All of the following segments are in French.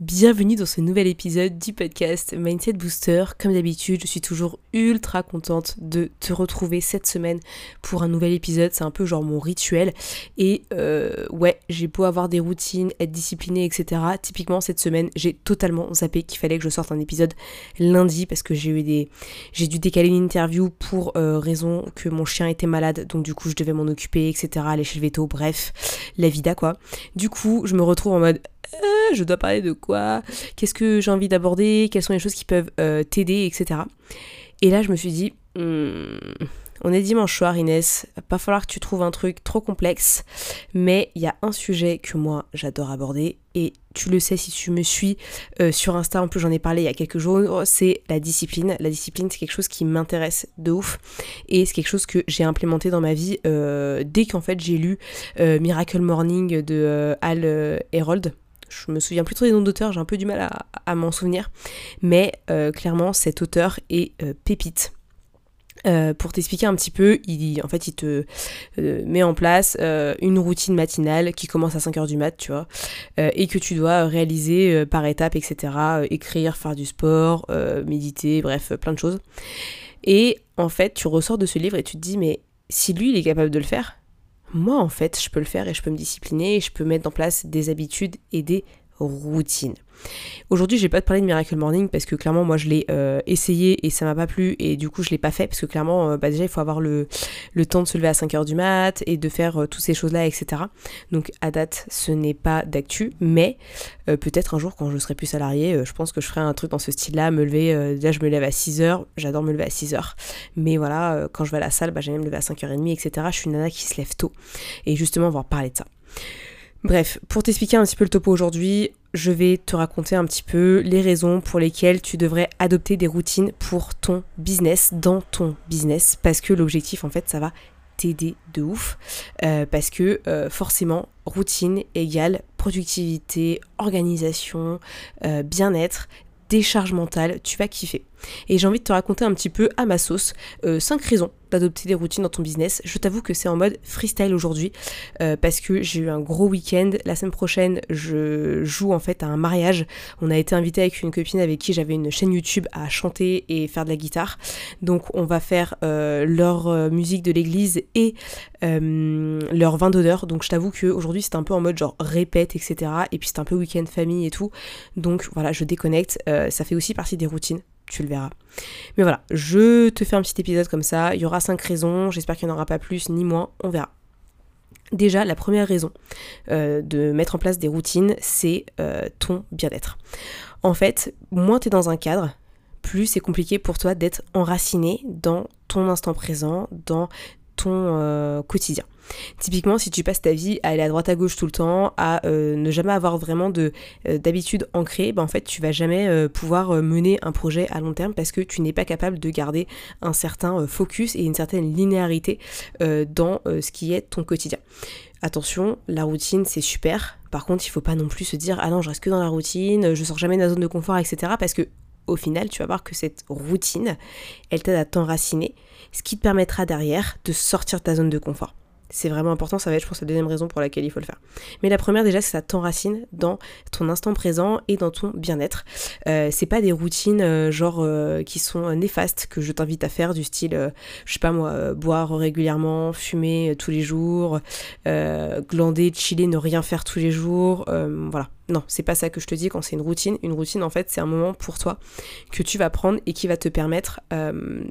Bienvenue dans ce nouvel épisode du podcast Mindset Booster. Comme d'habitude, je suis toujours ultra contente de te retrouver cette semaine pour un nouvel épisode. C'est un peu genre mon rituel. Et euh, ouais, j'ai beau avoir des routines, être disciplinée, etc. Typiquement, cette semaine, j'ai totalement zappé qu'il fallait que je sorte un épisode lundi parce que j'ai eu des. J'ai dû décaler une interview pour euh, raison que mon chien était malade. Donc, du coup, je devais m'en occuper, etc. Aller chez le veto, bref, la vida quoi. Du coup, je me retrouve en mode euh, je dois parler de quoi? Qu'est-ce que j'ai envie d'aborder? Quelles sont les choses qui peuvent euh, t'aider, etc. Et là, je me suis dit, hmm, on est dimanche soir, Inès, pas falloir que tu trouves un truc trop complexe, mais il y a un sujet que moi j'adore aborder. Et tu le sais si tu me suis euh, sur Insta, en plus j'en ai parlé il y a quelques jours, c'est la discipline. La discipline c'est quelque chose qui m'intéresse de ouf. Et c'est quelque chose que j'ai implémenté dans ma vie dès qu'en fait j'ai lu Miracle Morning de Al Herold je me souviens plus trop des noms d'auteurs, j'ai un peu du mal à, m'en souvenir. Mais euh, clairement, cet auteur est euh, pépite. Euh, pour t'expliquer un petit peu, il, en fait, il te met en place une routine matinale qui commence à 5h du mat, tu vois, et que tu dois réaliser par étapes, etc. écrire, faire du sport, méditer, bref, plein de choses. Et en fait, tu ressors de ce livre et tu te dis, mais si lui, il est capable de le faire, moi en fait je peux le faire et je peux me discipliner et je peux mettre en place des habitudes et des routines. Aujourd'hui, je vais pas te parler de Miracle Morning parce que clairement, moi, je l'ai euh, essayé et ça m'a pas plu et du coup, je l'ai pas fait parce que clairement, euh, bah, déjà, il faut avoir le, temps de se lever à 5h du mat et de faire euh, toutes ces choses-là, etc. Donc, à date, ce n'est pas d'actu, mais peut-être un jour, quand je serai plus salarié, je pense que je ferai un truc dans ce style-là, me lever, déjà, je me lève à 6h, j'adore me lever à 6h, mais voilà, quand je vais à la salle, bah, j'aime me lever à 5h30, etc. Je suis une nana qui se lève tôt et justement, on va parler de ça. Bref, pour t'expliquer un petit peu le topo aujourd'hui, je vais te raconter un petit peu les raisons pour lesquelles tu devrais adopter des routines pour ton business, dans ton business, parce que l'objectif en fait ça va t'aider de ouf, euh, parce que euh, forcément routine égale productivité, organisation, euh, bien-être, décharge mentale, tu vas kiffer. Et j'ai envie de te raconter un petit peu à ma sauce 5 raisons d'adopter des routines dans ton business. Je t'avoue que c'est en mode freestyle aujourd'hui euh, parce que j'ai eu un gros week-end. La semaine prochaine, je joue en fait à un mariage. On a été invité avec une copine avec qui j'avais une chaîne YouTube à chanter et faire de la guitare. Donc on va faire euh, leur euh, musique de l'église et leur vin d'odeur. Donc je t'avoue qu'aujourd'hui c'est un peu en mode genre répète, etc. Et puis c'est un peu week-end famille et tout. Donc voilà, je déconnecte. ça fait aussi partie des routines tu le verras. Mais voilà, je te fais un petit épisode comme ça. Il y aura cinq raisons. J'espère qu'il n'y en aura pas plus ni moins. On verra. Déjà, la première raison euh, de mettre en place des routines, c'est euh, ton bien-être. En fait, moins tu es dans un cadre, plus c'est compliqué pour toi d'être enraciné dans ton instant présent, dans ton euh, quotidien. Typiquement, si tu passes ta vie à aller à droite à gauche tout le temps, à euh, ne jamais avoir vraiment euh, d'habitude ancrée, ben en fait, tu vas jamais pouvoir mener un projet à long terme parce que tu n'es pas capable de garder un certain focus et une certaine linéarité dans ce qui est ton quotidien. Attention, la routine c'est super. Par contre, il faut pas non plus se dire ah non, je reste que dans la routine, je sors jamais de la zone de confort, etc. Parce que au final, tu vas voir que cette routine, elle t'aide à t'enraciner, ce qui te permettra derrière de sortir de ta zone de confort. C'est vraiment important, ça va être, je pense, la deuxième raison pour laquelle il faut le faire. Mais la première, déjà, c'est que ça t'enracine dans ton instant présent et dans ton bien-être. Euh, c'est pas des routines, euh, genre, euh, qui sont néfastes que je t'invite à faire, du style, je sais pas moi, boire régulièrement, fumer tous les jours, glander, chiller, ne rien faire tous les jours, voilà. Non, c'est pas ça que je te dis quand c'est une routine. Une routine, en fait, c'est un moment pour toi que tu vas prendre et qui va te permettre euh,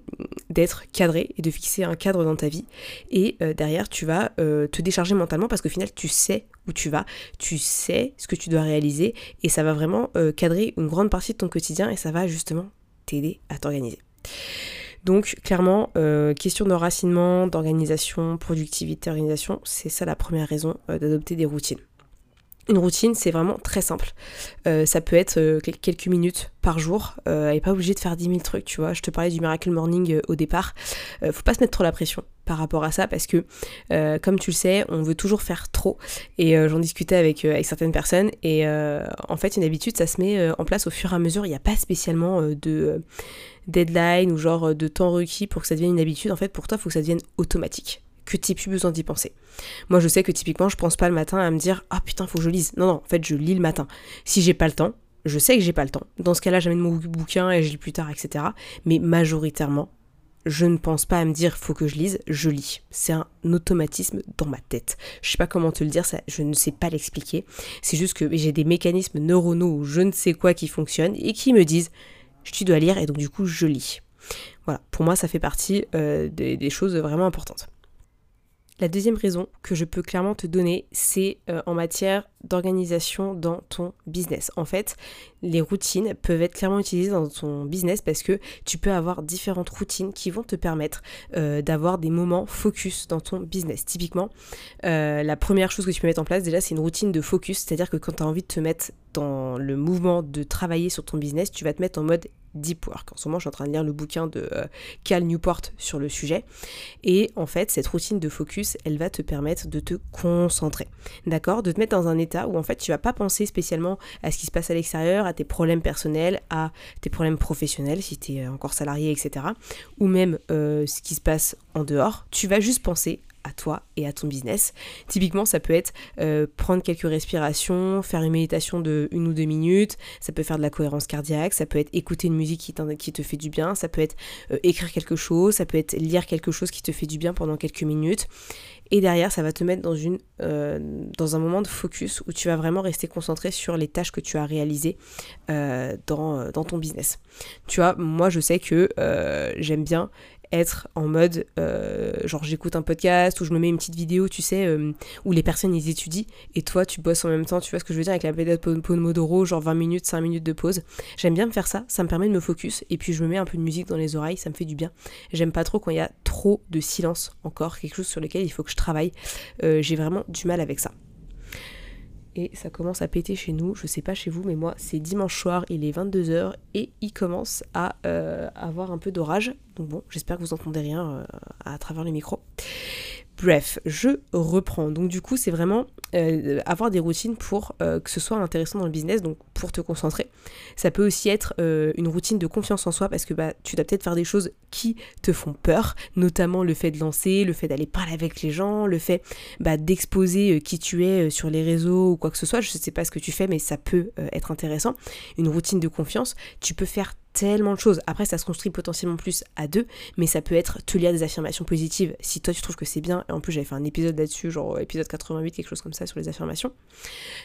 d'être cadré et de fixer un cadre dans ta vie. Et euh, derrière, tu vas euh, te décharger mentalement parce qu'au final, tu sais où tu vas, tu sais ce que tu dois réaliser et ça va vraiment cadrer une grande partie de ton quotidien et ça va justement t'aider à t'organiser. Donc clairement, question d'enracinement, d'organisation, productivité, organisation, c'est ça la première raison d'adopter des routines. Une routine, c'est vraiment très simple. Euh, ça peut être euh, quelques minutes par jour euh, et pas obligé de faire 10 000 trucs, tu vois. Je te parlais du Miracle Morning au départ. faut pas se mettre trop la pression par rapport à ça parce que, comme tu le sais, on veut toujours faire trop. Et j'en discutais avec, avec certaines personnes. Et en fait, une habitude, ça se met en place au fur et à mesure. Il n'y a pas spécialement de deadline ou genre de temps requis pour que ça devienne une habitude. En fait, pour toi, il faut que ça devienne automatique que tu plus besoin d'y penser. Moi, je sais que typiquement, je pense pas le matin à me dire Ah putain, faut que je lise. Non, non, en fait, je lis le matin. Si j'ai pas le temps, je sais que j'ai pas le temps. Dans ce cas-là, j'amène mon bouquin et je lis plus tard, etc. Mais majoritairement, je ne pense pas à me dire faut que je lise, je lis. C'est un automatisme dans ma tête. Je sais pas comment te le dire, ça, je ne sais pas l'expliquer. C'est juste que j'ai des mécanismes neuronaux ou je ne sais quoi qui fonctionnent et qui me disent tu dois lire et donc du coup je lis. Voilà, pour moi ça fait partie euh, des choses vraiment importantes. La deuxième raison que je peux clairement te donner, c'est euh, en matière d'organisation dans ton business. En fait, les routines peuvent être clairement utilisées dans ton business parce que tu peux avoir différentes routines qui vont te permettre euh, d'avoir des moments focus dans ton business. Typiquement, euh, la première chose que tu peux mettre en place déjà, c'est une routine de focus, c'est-à-dire que quand tu as envie de te mettre dans le mouvement de travailler sur ton business, tu vas te mettre en mode deep work. En ce moment, je suis en train de lire le bouquin de euh, Cal Newport sur le sujet. Et en fait, cette routine de focus, elle va te permettre de te concentrer. D'accord? De te mettre dans un état où en fait, tu vas pas penser spécialement à ce qui se passe à l'extérieur, à tes problèmes personnels, à tes problèmes professionnels, si tu es euh, encore salarié, etc. Ou même euh, ce qui se passe en dehors. Tu vas juste penser à toi et à ton business. Typiquement, ça peut être euh, prendre quelques respirations, faire une méditation de une ou deux minutes, ça peut faire de la cohérence cardiaque, ça peut être écouter une musique qui, te fait du bien, ça peut être euh, écrire quelque chose, ça peut être lire quelque chose qui te fait du bien pendant quelques minutes. Et derrière, ça va te mettre dans, une, euh, dans un moment de focus où tu vas vraiment rester concentré sur les tâches que tu as réalisées dans, ton business. Tu vois, moi je sais que j'aime bien être en mode euh, genre j'écoute un podcast ou je me mets une petite vidéo tu sais euh, où les personnes ils étudient et toi tu bosses en même temps tu vois ce que je veux dire avec la méthode Pomodoro genre 20 minutes 5 minutes de pause. J'aime bien me faire ça ça me permet de me focus et puis je me mets un peu de musique dans les oreilles ça me fait du bien. J'aime pas trop quand il y a trop de silence encore quelque chose sur lequel il faut que je travaille. Euh, j'ai vraiment du mal avec ça et ça commence à péter chez nous. Je sais pas chez vous, mais moi, c'est dimanche soir, il est 22h et il commence à euh, avoir un peu d'orage. Donc bon, j'espère que vous entendez rien euh, à travers le micro. Bref, je reprends. Donc du coup, c'est vraiment euh, avoir des routines pour euh, que ce soit intéressant dans le business, donc pour te concentrer. Ça peut aussi être euh, une routine de confiance en soi parce que bah, tu dois peut-être faire des choses qui te font peur, notamment le fait de lancer, le fait d'aller parler avec les gens, le fait bah, d'exposer qui tu es sur les réseaux ou quoi que ce soit. Je ne sais pas ce que tu fais, mais ça peut être intéressant. Une routine de confiance, tu peux faire tellement de choses. Après, ça se construit potentiellement plus à deux, mais ça peut être te lire des affirmations positives si toi tu trouves que c'est bien. Et en plus, j'avais fait un épisode là-dessus, genre épisode 88, quelque chose comme ça sur les affirmations.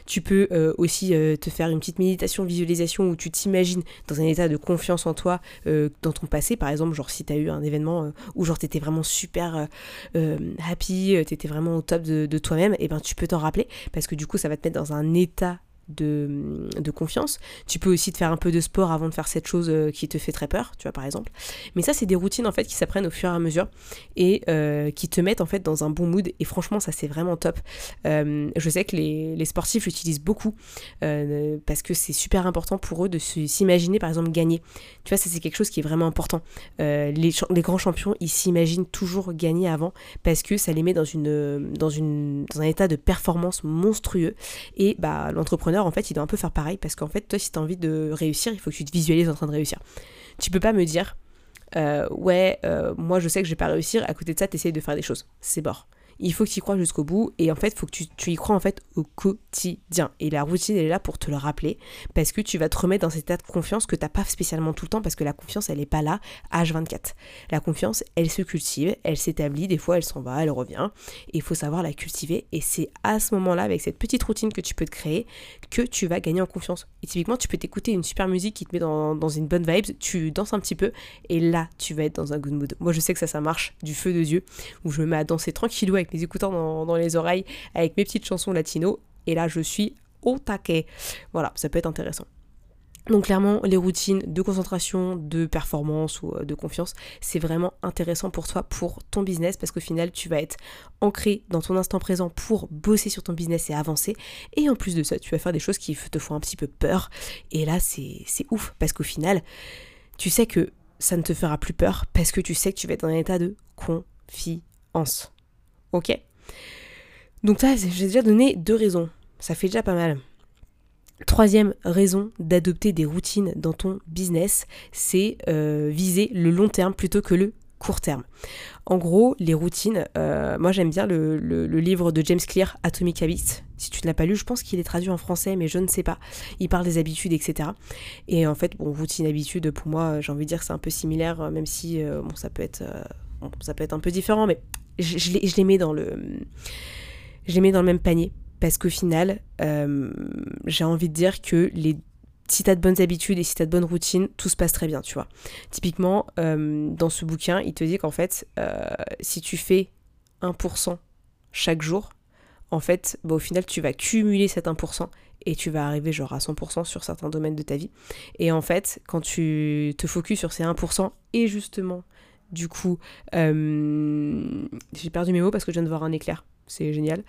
Tu peux euh, aussi euh, te faire une petite méditation, visualisation où tu t'imagines dans un état de confiance en toi, euh, dans ton passé, par exemple, genre si tu as eu un événement où genre t'étais vraiment super happy, t'étais vraiment au top de, de toi-même, et ben tu peux t'en rappeler parce que du coup ça va te mettre dans un état de, confiance. Tu peux aussi te faire un peu de sport avant de faire cette chose euh, qui te fait très peur, tu vois, par exemple. Mais ça, c'est des routines, en fait, qui s'apprennent au fur et à mesure et euh, qui te mettent, en fait, dans un bon mood. Et franchement, ça, c'est vraiment top. Euh, je sais que les, sportifs l'utilisent beaucoup parce que c'est super important pour eux de s'imaginer, par exemple, gagner. Tu vois, ça, c'est quelque chose qui est vraiment important. les, grands champions, ils s'imaginent toujours gagner avant parce que ça les met dans, dans, une, dans un état de performance monstrueux. Et bah, l'entrepreneur en fait, il doit un peu faire pareil parce qu'en fait, toi, si tu as envie de réussir, il faut que tu te visualises en train de réussir. Tu peux pas me dire, euh, ouais, euh, moi je sais que je vais pas réussir, à côté de ça, tu de faire des choses. C'est bord il faut que tu y crois jusqu'au bout et en fait, il faut que tu, y crois en fait au quotidien. Et la routine, elle est là pour te le rappeler parce que tu vas te remettre dans cet état de confiance que tu n'as pas spécialement tout le temps parce que la confiance, elle n'est pas là H24. La confiance, elle se cultive, elle s'établit, des fois elle s'en va, elle revient et il faut savoir la cultiver et c'est à ce moment-là, avec cette petite routine que tu peux te créer, que tu vas gagner en confiance. Et typiquement, tu peux t'écouter une super musique qui te met dans, dans une bonne vibe, tu danses un petit peu et là, tu vas être dans un good mood. Moi, je sais que ça, ça marche du feu de Dieu où je me mets à danser tranquillou avec mes écouteurs dans, les oreilles avec mes petites chansons latino. Et là, je suis au taquet. Voilà, ça peut être intéressant. Donc clairement, les routines de concentration, de performance ou euh, de confiance, c'est vraiment intéressant pour toi, pour ton business, parce qu'au final, tu vas être ancré dans ton instant présent pour bosser sur ton business et avancer. Et en plus de ça, tu vas faire des choses qui te font un petit peu peur. Et là, c'est ouf, parce qu'au final, tu sais que ça ne te fera plus peur, parce que tu sais que tu vas être dans un état de confiance. Ok Donc là, j'ai déjà donné deux raisons. Ça fait déjà pas mal. Troisième raison d'adopter des routines dans ton business, c'est euh, viser le long terme plutôt que le court terme. En gros, les routines, euh, moi j'aime bien le, livre de James Clear, Atomic Habits. Si tu ne l'as pas lu, je pense qu'il est traduit en français, mais je ne sais pas. Il parle des habitudes, etc. Et en fait, bon, routine, habitude, pour moi, j'ai envie de dire que c'est un peu similaire, euh, même si bon, ça peut être, ça peut être un peu différent, mais je, les, mets dans le, je les dans le même panier parce qu'au final, euh, j'ai envie de dire que les, si t'as de bonnes habitudes et si t'as de bonnes routines, tout se passe très bien, tu vois. Typiquement, euh, dans ce bouquin, il te dit qu'en fait, euh, si tu fais 1% chaque jour, en fait, bah, au final, tu vas cumuler cet 1% et tu vas arriver genre à 100% sur certains domaines de ta vie. Et en fait, quand tu te focuses sur ces 1% et justement, du coup, j'ai perdu mes mots parce que je viens de voir un éclair c'est génial.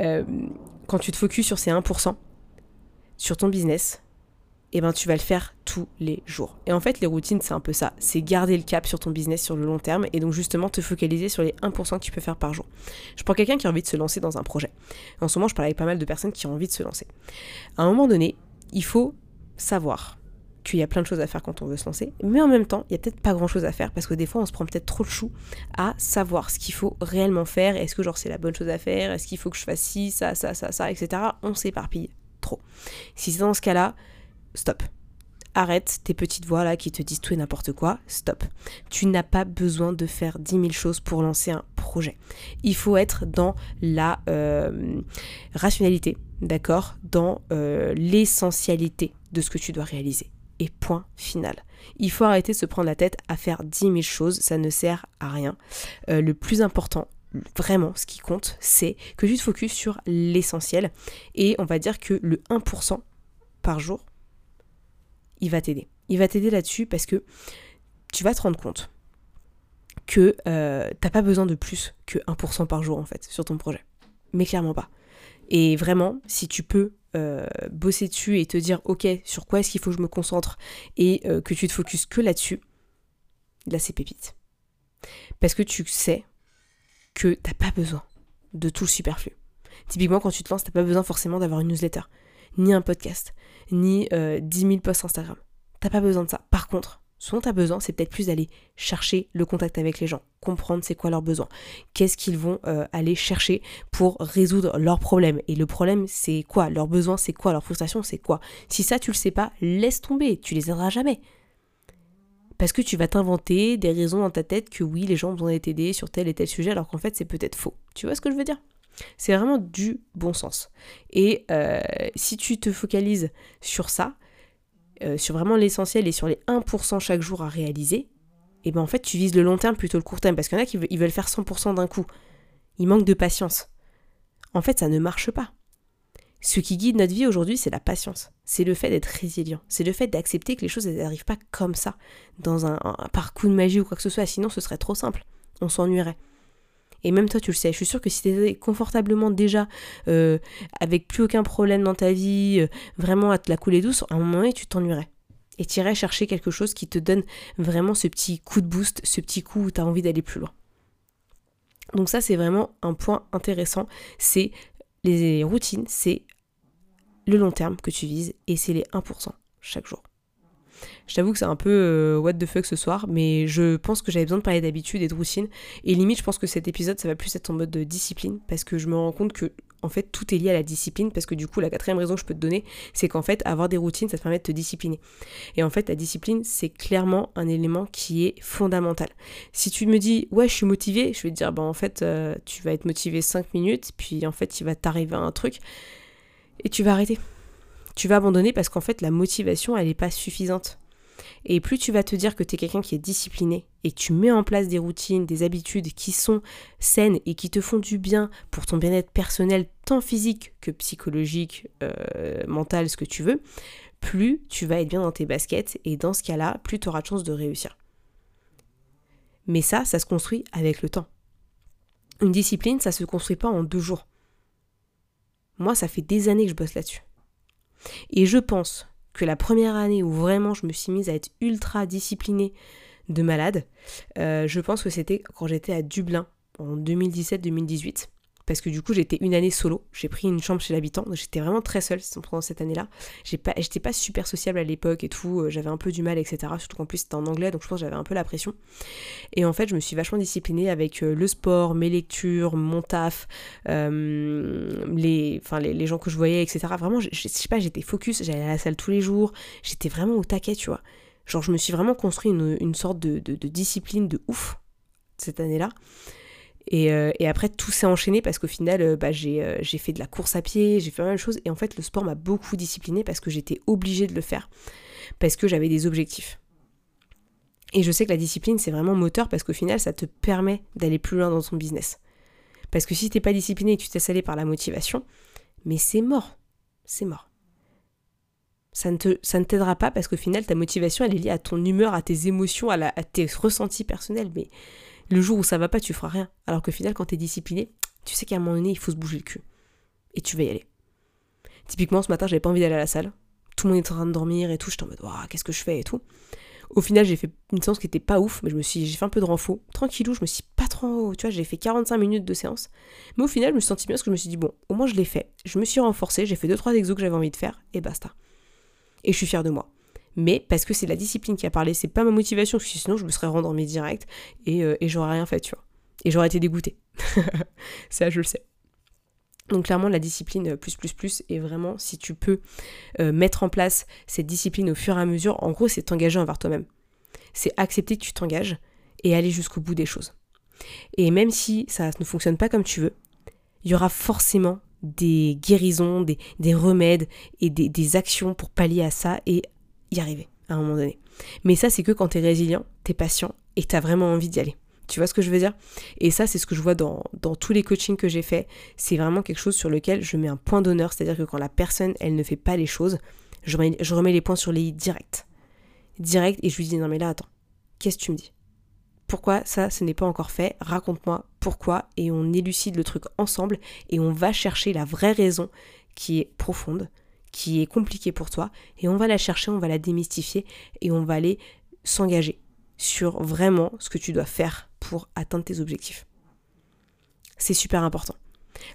Euh, quand tu te focuses sur ces 1%, sur ton business, eh ben tu vas le faire tous les jours. Et en fait, les routines, c'est un peu ça. C'est garder le cap sur ton business sur le long terme et donc justement te focaliser sur les 1% que tu peux faire par jour. Je prends quelqu'un qui a envie de se lancer dans un projet. En ce moment, je parle avec pas mal de personnes qui ont envie de se lancer. À un moment donné, il faut savoir qu'il y a plein de choses à faire quand on veut se lancer, mais en même temps, il y a peut-être pas grand-chose à faire parce que des fois, on se prend peut-être trop de chou à savoir ce qu'il faut réellement faire. Est-ce que genre c'est la bonne chose à faire Est-ce qu'il faut que je fasse ci, ça, ça, ça, ça, etc. On s'éparpille trop. Si c'est dans ce cas-là, stop. Arrête tes petites voix là qui te disent tout et n'importe quoi, stop. Tu n'as pas besoin de faire 10 000 choses pour lancer un projet. Il faut être dans la euh, rationalité, d'accord? Dans euh, l'essentialité de ce que tu dois réaliser et point final. Il faut arrêter de se prendre la tête à faire 10 000 choses, ça ne sert à rien. Euh, le plus important, vraiment, ce qui compte, c'est que tu te focuses sur l'essentiel. Et on va dire que le 1% par jour, il va t'aider. Il va t'aider là-dessus parce que tu vas te rendre compte que euh, t'as pas besoin de plus que 1% par jour en fait sur ton projet. Mais clairement pas. Et vraiment, si tu peux euh, bosser dessus et te dire ok sur quoi est-ce qu'il faut que je me concentre et euh, que tu te focuses que là-dessus, là c'est pépite. Parce que tu sais que t'as pas besoin de tout le superflu. Typiquement quand tu te lances, t'as pas besoin forcément d'avoir une newsletter, ni un podcast, ni euh, 10 000 posts Instagram. T'as pas besoin de ça. Par contre, ce dont tu as besoin, c'est peut-être plus d'aller chercher le contact avec les gens, comprendre c'est quoi leurs besoins, qu'est-ce qu'ils vont euh, aller chercher pour résoudre leurs problèmes. Et le problème, c'est quoi? Leurs besoins, c'est quoi? Leur frustration, c'est quoi? Si ça, tu le sais pas, laisse tomber, tu les aideras jamais. Parce que tu vas t'inventer des raisons dans ta tête que oui, les gens ont besoin aidés sur tel et tel sujet, alors qu'en fait, c'est peut-être faux. Tu vois ce que je veux dire? C'est vraiment du bon sens. Et euh, si tu te focalises sur ça, euh, sur vraiment l'essentiel et sur les 1% chaque jour à réaliser, et ben en fait tu vises le long terme plutôt le court terme parce qu'il y en a qui veulent faire 100% d'un coup. Ils manquent de patience. En fait, ça ne marche pas. Ce qui guide notre vie aujourd'hui, c'est la patience. C'est le fait d'être résilient. C'est le fait d'accepter que les choses n'arrivent pas comme ça, dans un, un, par coup de magie ou quoi que ce soit. Sinon, ce serait trop simple. On s'ennuierait. Et même toi, tu le sais. Je suis sûre que si tu es confortablement déjà euh, avec plus aucun problème dans ta vie, euh, vraiment à te la couler douce, à un moment donné, tu t'ennuierais. Et tu irais chercher quelque chose qui te donne vraiment ce petit coup de boost, ce petit coup où tu as envie d'aller plus loin. Donc ça, c'est vraiment un point intéressant. C'est les routines, c'est le long terme que tu vises et c'est les 1% chaque jour. Je t'avoue que c'est un peu euh, what the fuck ce soir, mais je pense que j'avais besoin de parler d'habitude et de routine. Et limite, je pense que cet épisode, ça va plus être en mode de discipline, parce que je me rends compte que en fait, tout est lié à la discipline, parce que du coup, la quatrième raison que je peux te donner, c'est qu'en fait, avoir des routines, ça te permet de te discipliner. Et en fait, la discipline, c'est clairement un élément qui est fondamental. Si tu me dis, ouais, je suis motivé, je vais te dire, bah en fait, euh, tu vas être motivé 5 minutes, puis en fait, il va t'arriver un truc, et tu vas arrêter. Tu vas abandonner parce qu'en fait, la motivation, elle n'est pas suffisante. Et plus tu vas te dire que tu es quelqu'un qui est discipliné et tu mets en place des routines, des habitudes qui sont saines et qui te font du bien pour ton bien-être personnel, tant physique que psychologique, euh, mental, ce que tu veux, plus tu vas être bien dans tes baskets et dans ce cas-là, plus tu auras de chances de réussir. Mais ça, ça se construit avec le temps. Une discipline, ça se construit pas en deux jours. Moi, ça fait des années que je bosse là-dessus. Et je pense que la première année où vraiment je me suis mise à être ultra disciplinée de malade, euh, je pense que c'était quand j'étais à Dublin en 2017-2018 parce que du coup j'étais une année solo, j'ai pris une chambre chez l'habitant, j'étais vraiment très seule pendant cette année-là. J'étais pas super sociable à l'époque et tout, euh, j'avais un peu du mal, etc. Surtout qu'en plus c'était en anglais, donc je pense que j'avais un peu la pression. Et en fait je me suis vachement disciplinée avec euh, le sport, mes lectures, mon taf, euh, les, les, gens que je voyais, etc. Vraiment, je, sais pas, j'étais focus, j'allais à la salle tous les jours, j'étais vraiment au taquet, tu vois. Genre je me suis vraiment construit une, sorte de discipline de ouf cette année-là. Euh, et, après, tout s'est enchaîné parce qu'au final, euh, bah, euh, j'ai fait de la course à pied, j'ai fait mal de choses. Et en fait, le sport m'a beaucoup discipliné parce que j'étais obligée de le faire. Parce que j'avais des objectifs. Et je sais que la discipline, c'est vraiment moteur parce qu'au final, ça te permet d'aller plus loin dans ton business. Parce que si t'es pas discipliné et que tu t'es salé par la motivation, mais c'est mort. C'est mort. Ça ne, te, t'aidera pas parce qu'au final, ta motivation, elle est liée à ton humeur, à tes émotions, à, à tes ressentis personnels. Mais le jour où ça va pas, tu feras rien. Alors qu'au final, quand tu es discipliné, tu sais qu'à un moment donné, il faut se bouger le cul. Et tu vas y aller. Typiquement, ce matin, j'avais pas envie d'aller à la salle. Tout le monde était en train de dormir et tout. J'étais en mode, qu'est-ce que je fais et tout. Au final, j'ai fait une séance qui était pas ouf, mais je me suis, j'ai fait un peu de renfort. Tranquillou, je me suis pas trop, tu vois, j'ai fait 45 minutes de séance. Mais au final, je me suis senti bien parce que je me suis dit, bon, au moins je l'ai fait. Je me suis renforcée, j'ai fait 2-3 exos que j'avais envie de faire, et basta. Et je suis fière de moi mais parce que c'est la discipline qui a parlé, c'est pas ma motivation, parce que sinon je me serais rendormie direct et, euh, et j'aurais rien fait, tu vois. Et j'aurais été dégoûtée. Ça, je le sais. Donc clairement, la discipline euh, plus plus plus est vraiment, si tu peux euh, mettre en place cette discipline au fur et à mesure, en gros, c'est t'engager envers toi-même. C'est accepter que tu t'engages et aller jusqu'au bout des choses. Et même si ça ne fonctionne pas comme tu veux, il y aura forcément des guérisons, des, des remèdes et des, des, actions pour pallier à ça et y arriver à un moment donné. Mais ça, c'est que quand tu es résilient, tu es patient et tu as vraiment envie d'y aller. Tu vois ce que je veux dire? Et ça, c'est ce que je vois dans, tous les coachings que j'ai fait. C'est vraiment quelque chose sur lequel je mets un point d'honneur. C'est-à-dire que quand la personne, elle ne fait pas les choses, je remets, je remets les points sur les i direct. Direct, et je lui dis, non mais là, attends, qu'est-ce que tu me dis? Pourquoi ça, ce n'est pas encore fait? Raconte-moi pourquoi, et on élucide le truc ensemble, et on va chercher la vraie raison qui est profonde, qui est compliquée pour toi et on va la chercher, on va la démystifier et on va aller s'engager sur vraiment ce que tu dois faire pour atteindre tes objectifs. C'est super important.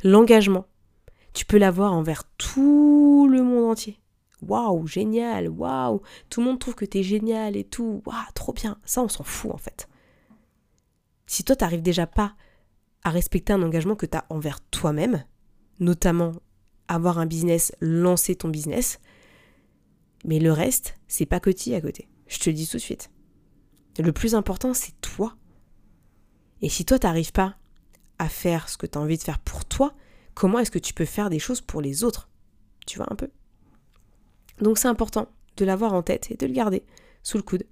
L'engagement, tu peux l'avoir envers tout le monde entier. Waouh, génial, waouh, tout le monde trouve que t'es génial et tout, waouh, trop bien. Ça, on s'en fout en fait. Si toi, t'arrives déjà pas à respecter un engagement que tu as envers toi-même, notamment avoir un business, lancer ton business. Mais le reste, c'est pas petit à côté. Je te le dis tout de suite. Le plus important, c'est toi. Et si toi, t'arrives pas à faire ce que tu as envie de faire pour toi, comment est-ce que tu peux faire des choses pour les autres? Tu vois un peu Donc c'est important de l'avoir en tête et de le garder sous le coude.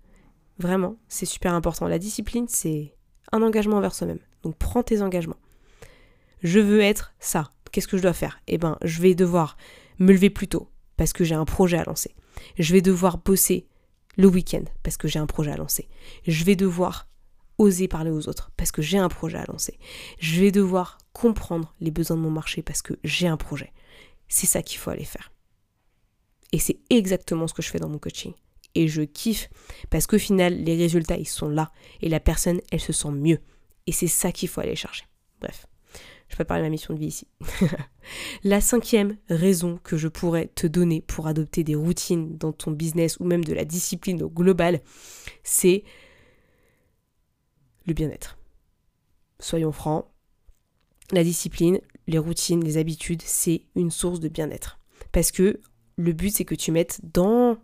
Vraiment, c'est super important. La discipline, c'est un engagement envers soi-même. Donc prends tes engagements. Je veux être ça qu'est-ce que je dois faire? Eh ben, je vais devoir me lever plus tôt parce que j'ai un projet à lancer. Je vais devoir bosser le week-end parce que j'ai un projet à lancer. Je vais devoir oser parler aux autres parce que j'ai un projet à lancer. Je vais devoir comprendre les besoins de mon marché parce que j'ai un projet. C'est ça qu'il faut aller faire. Et c'est exactement ce que je fais dans mon coaching. Et je kiffe parce qu'au final, les résultats, ils sont là. Et la personne, elle se sent mieux. Et c'est ça qu'il faut aller chercher. Bref. Je parler de ma mission de vie ici. la cinquième raison que je pourrais te donner pour adopter des routines dans ton business ou même de la discipline au global, c'est le bien-être. Soyons francs, la discipline, les routines, les habitudes, c'est une source de bien-être. Parce que le but, c'est que tu mettes dans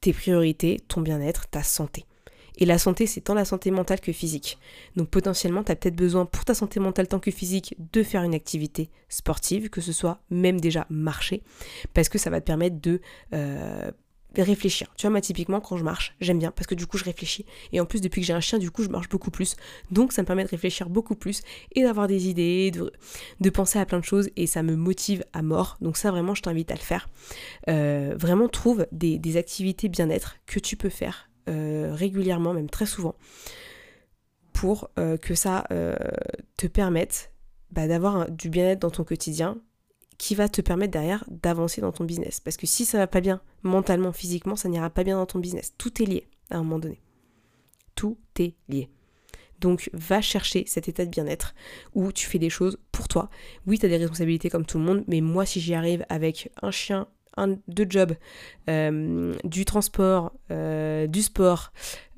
tes priorités ton bien-être, ta santé. Et la santé, c'est tant la santé mentale que physique. Donc potentiellement, tu as peut-être besoin pour ta santé mentale tant que physique de faire une activité sportive, que ce soit même déjà marcher, parce que ça va te permettre de... Euh, réfléchir. Tu vois, moi, typiquement, quand je marche, j'aime bien parce que du coup, je réfléchis. Et en plus, depuis que j'ai un chien, du coup, je marche beaucoup plus. Donc, ça me permet de réfléchir beaucoup plus et d'avoir des idées, de, penser à plein de choses et ça me motive à mort. Donc, ça, vraiment, je t'invite à le faire. Euh, vraiment, trouve des, activités bien-être que tu peux faire euh, régulièrement, même très souvent, pour euh, que ça te permette bah, d'avoir du bien-être dans ton quotidien qui va te permettre derrière d'avancer dans ton business. Parce que si ça va pas bien mentalement, physiquement, ça n'ira pas bien dans ton business. Tout est lié à un moment donné. Tout est lié. Donc va chercher cet état de bien-être où tu fais des choses pour toi. Oui, tu as des responsabilités comme tout le monde, mais moi si j'y arrive avec un chien, un, deux jobs, euh, du transport, euh, du sport,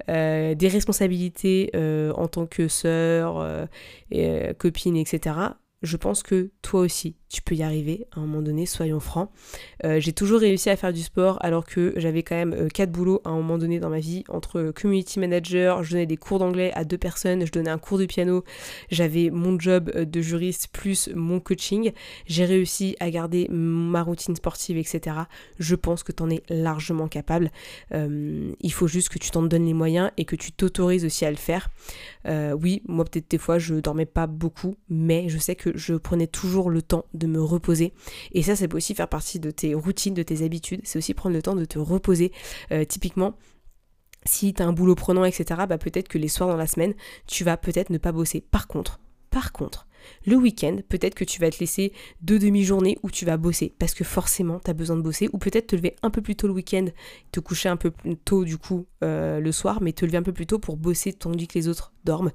euh, des responsabilités en tant que sœur, copine, etc., je pense que toi aussi, tu peux y arriver à un moment donné, soyons francs. Euh, j'ai toujours réussi à faire du sport alors que j'avais quand même euh, quatre boulots à un moment donné dans ma vie, entre community manager, je donnais des cours d'anglais à deux personnes, je donnais un cours de piano, j'avais mon job euh, de juriste plus mon coaching, j'ai réussi à garder ma routine sportive, etc. Je pense que tu en es largement capable. il faut juste que tu t'en donnes les moyens et que tu t'autorises aussi à le faire. oui, moi peut-être des fois je dormais pas beaucoup, mais je sais que je prenais toujours le temps me reposer. Et ça, ça peut aussi faire partie de tes routines, de tes habitudes. C'est aussi prendre le temps de te reposer. Euh, typiquement, si tu as un boulot prenant, etc., bah peut-être que les soirs dans la semaine, tu vas peut-être ne pas bosser. Par contre, par contre, le week-end, peut-être que tu vas te laisser deux demi-journées où tu vas bosser parce que forcément tu as besoin de bosser ou peut-être te lever un peu plus tôt le week-end, te coucher un peu plus tôt du coup euh, le soir, mais te lever un peu plus tôt pour bosser tandis que les autres dorment.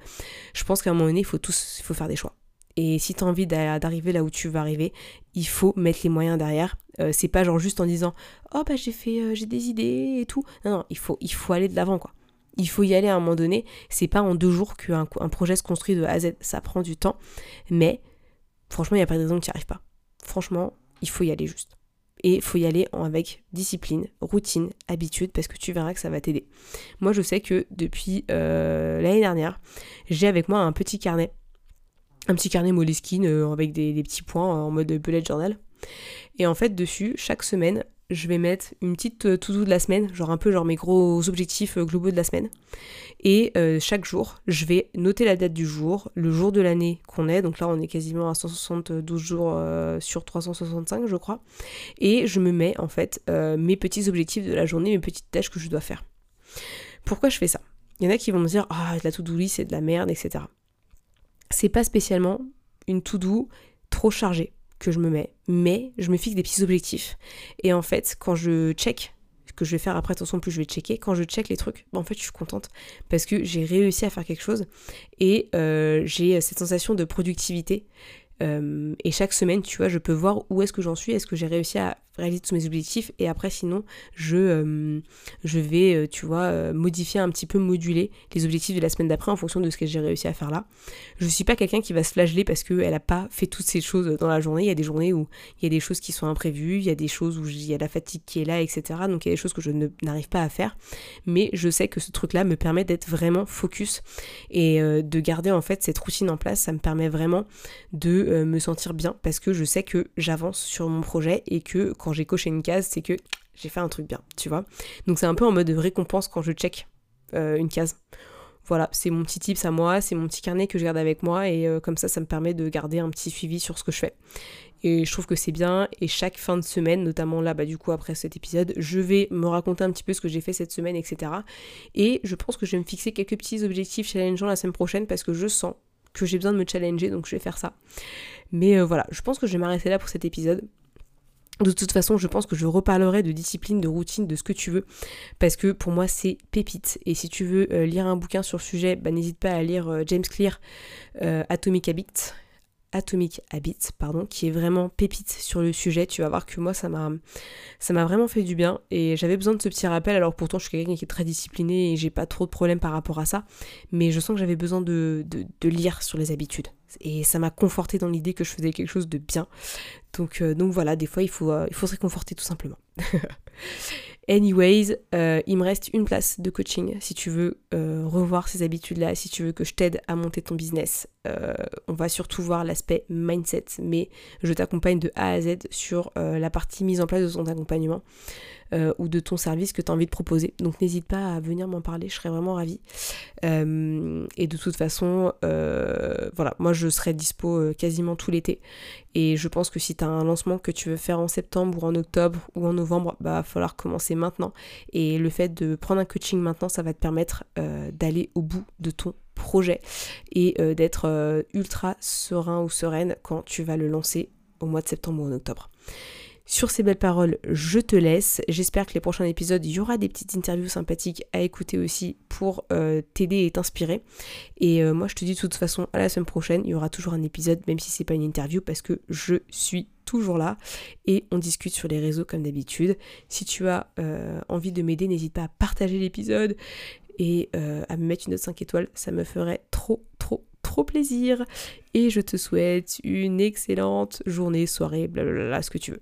Je pense qu'à un moment donné, il faut tous, faut faire des choix. Et si tu as envie d'arriver là où tu veux arriver, il faut mettre les moyens derrière. Euh, c'est pas genre juste en disant Oh bah j'ai fait euh, j'ai des idées et tout. Non, non, il faut, il faut aller de l'avant quoi. Il faut y aller à un moment donné. C'est pas en deux jours qu'un un projet se construit de A à Z. Ça prend du temps. Mais franchement, il n'y a pas de raison que tu n'y arrives pas. Franchement, il faut y aller juste. Et il faut y aller avec discipline, routine, habitude, parce que tu verras que ça va t'aider. Moi, je sais que depuis euh, l'année dernière, j'ai avec moi un petit carnet un petit carnet Moleskine euh, avec des, petits points en mode bullet journal. Et en fait, dessus, chaque semaine, je vais mettre une petite euh, to-do de la semaine, genre un peu genre mes gros objectifs euh, globaux de la semaine. Et chaque jour, je vais noter la date du jour, le jour de l'année qu'on est. Donc là, on est quasiment à 172 jours sur 365, je crois. Et je me mets en fait mes petits objectifs de la journée, mes petites tâches que je dois faire. Pourquoi je fais ça? Il y en a qui vont me dire Ah, la to-do c'est de la merde, etc c'est pas spécialement une to-do trop chargée que je me mets, mais je me fixe des petits objectifs. Et en fait, quand je check, ce que je vais faire après, attention, plus je vais checker, quand je check les trucs, bah, en fait, je suis contente parce que j'ai réussi à faire quelque chose et euh, j'ai cette sensation de productivité. Euh, et chaque semaine, tu vois, je peux voir où est-ce que j'en suis, est-ce que j'ai réussi à réaliser tous mes objectifs et après sinon je, euh, je vais euh, tu vois euh, modifier un petit peu moduler les objectifs de la semaine d'après en fonction de ce que j'ai réussi à faire là. Je suis pas quelqu'un qui va se flageller parce qu'elle a pas fait toutes ces choses dans la journée. Il y a des journées où il y a des choses qui sont imprévues il y a des choses où il y a la fatigue qui est là etc donc il y a des choses que je n'arrive pas à faire. Mais je sais que ce truc là me permet d'être vraiment focus et de garder en fait cette routine en place. Ça me permet vraiment de me sentir bien parce que je sais que j'avance sur mon projet et que quand j'ai coché une case, c'est que j'ai fait un truc bien, tu vois. Donc c'est un peu en mode de récompense quand je check euh, une case. Voilà, c'est mon petit tips à moi, c'est mon petit carnet que je garde avec moi et euh, comme ça, ça me permet de garder un petit suivi sur ce que je fais. Et je trouve que c'est bien. Et chaque fin de semaine, notamment là, bah, du coup, après cet épisode, je vais me raconter un petit peu ce que j'ai fait cette semaine, etc. Et je pense que je vais me fixer quelques petits objectifs challengeants la semaine prochaine parce que je sens que j'ai besoin de me challenger, donc je vais faire ça. Mais euh, voilà, je pense que je vais m'arrêter là pour cet épisode. De toute façon, je pense que je reparlerai de discipline, de routine, de ce que tu veux, parce que pour moi c'est pépite. Et si tu veux euh, lire un bouquin sur le sujet, bah, n'hésite pas à lire euh, James Clear, euh, Atomic Habits, Atomic Habits, pardon, qui est vraiment pépite sur le sujet. Tu vas voir que moi ça m'a ça m'a vraiment fait du bien et j'avais besoin de ce petit rappel. Alors pourtant je suis quelqu'un qui est très discipliné et j'ai pas trop de problèmes par rapport à ça, mais je sens que j'avais besoin de, de lire sur les habitudes. Et ça m'a conforté dans l'idée que je faisais quelque chose de bien. Donc, euh, voilà, des fois il faut, euh, il faut se réconforter tout simplement. Anyways, euh, il me reste une place de coaching si tu veux revoir ces habitudes-là, si tu veux que je t'aide à monter ton business. on va surtout voir l'aspect mindset, mais je t'accompagne de A à Z sur la partie mise en place de ton accompagnement. Euh, ou de ton service que tu as envie de proposer. Donc n'hésite pas à venir m'en parler, je serais vraiment ravie. Euh, et de toute façon, voilà, moi je serai dispo quasiment tout l'été. Et je pense que si tu as un lancement que tu veux faire en septembre ou en octobre ou en novembre, bah va falloir commencer maintenant. Et le fait de prendre un coaching maintenant, ça va te permettre d'aller au bout de ton projet et euh, d'être euh, ultra serein ou sereine quand tu vas le lancer au mois de septembre ou en octobre. Sur ces belles paroles, je te laisse. J'espère que les prochains épisodes, il y aura des petites interviews sympathiques à écouter aussi pour euh, t'aider et t'inspirer. Et moi, je te dis de toute façon à la semaine prochaine, il y aura toujours un épisode, même si c'est pas une interview, parce que je suis toujours là et on discute sur les réseaux comme d'habitude. Si tu as envie de m'aider, n'hésite pas à partager l'épisode et euh, à me mettre une note 5 étoiles, ça me ferait trop, trop, trop plaisir. Et je te souhaite une excellente journée, soirée, blablabla, ce que tu veux.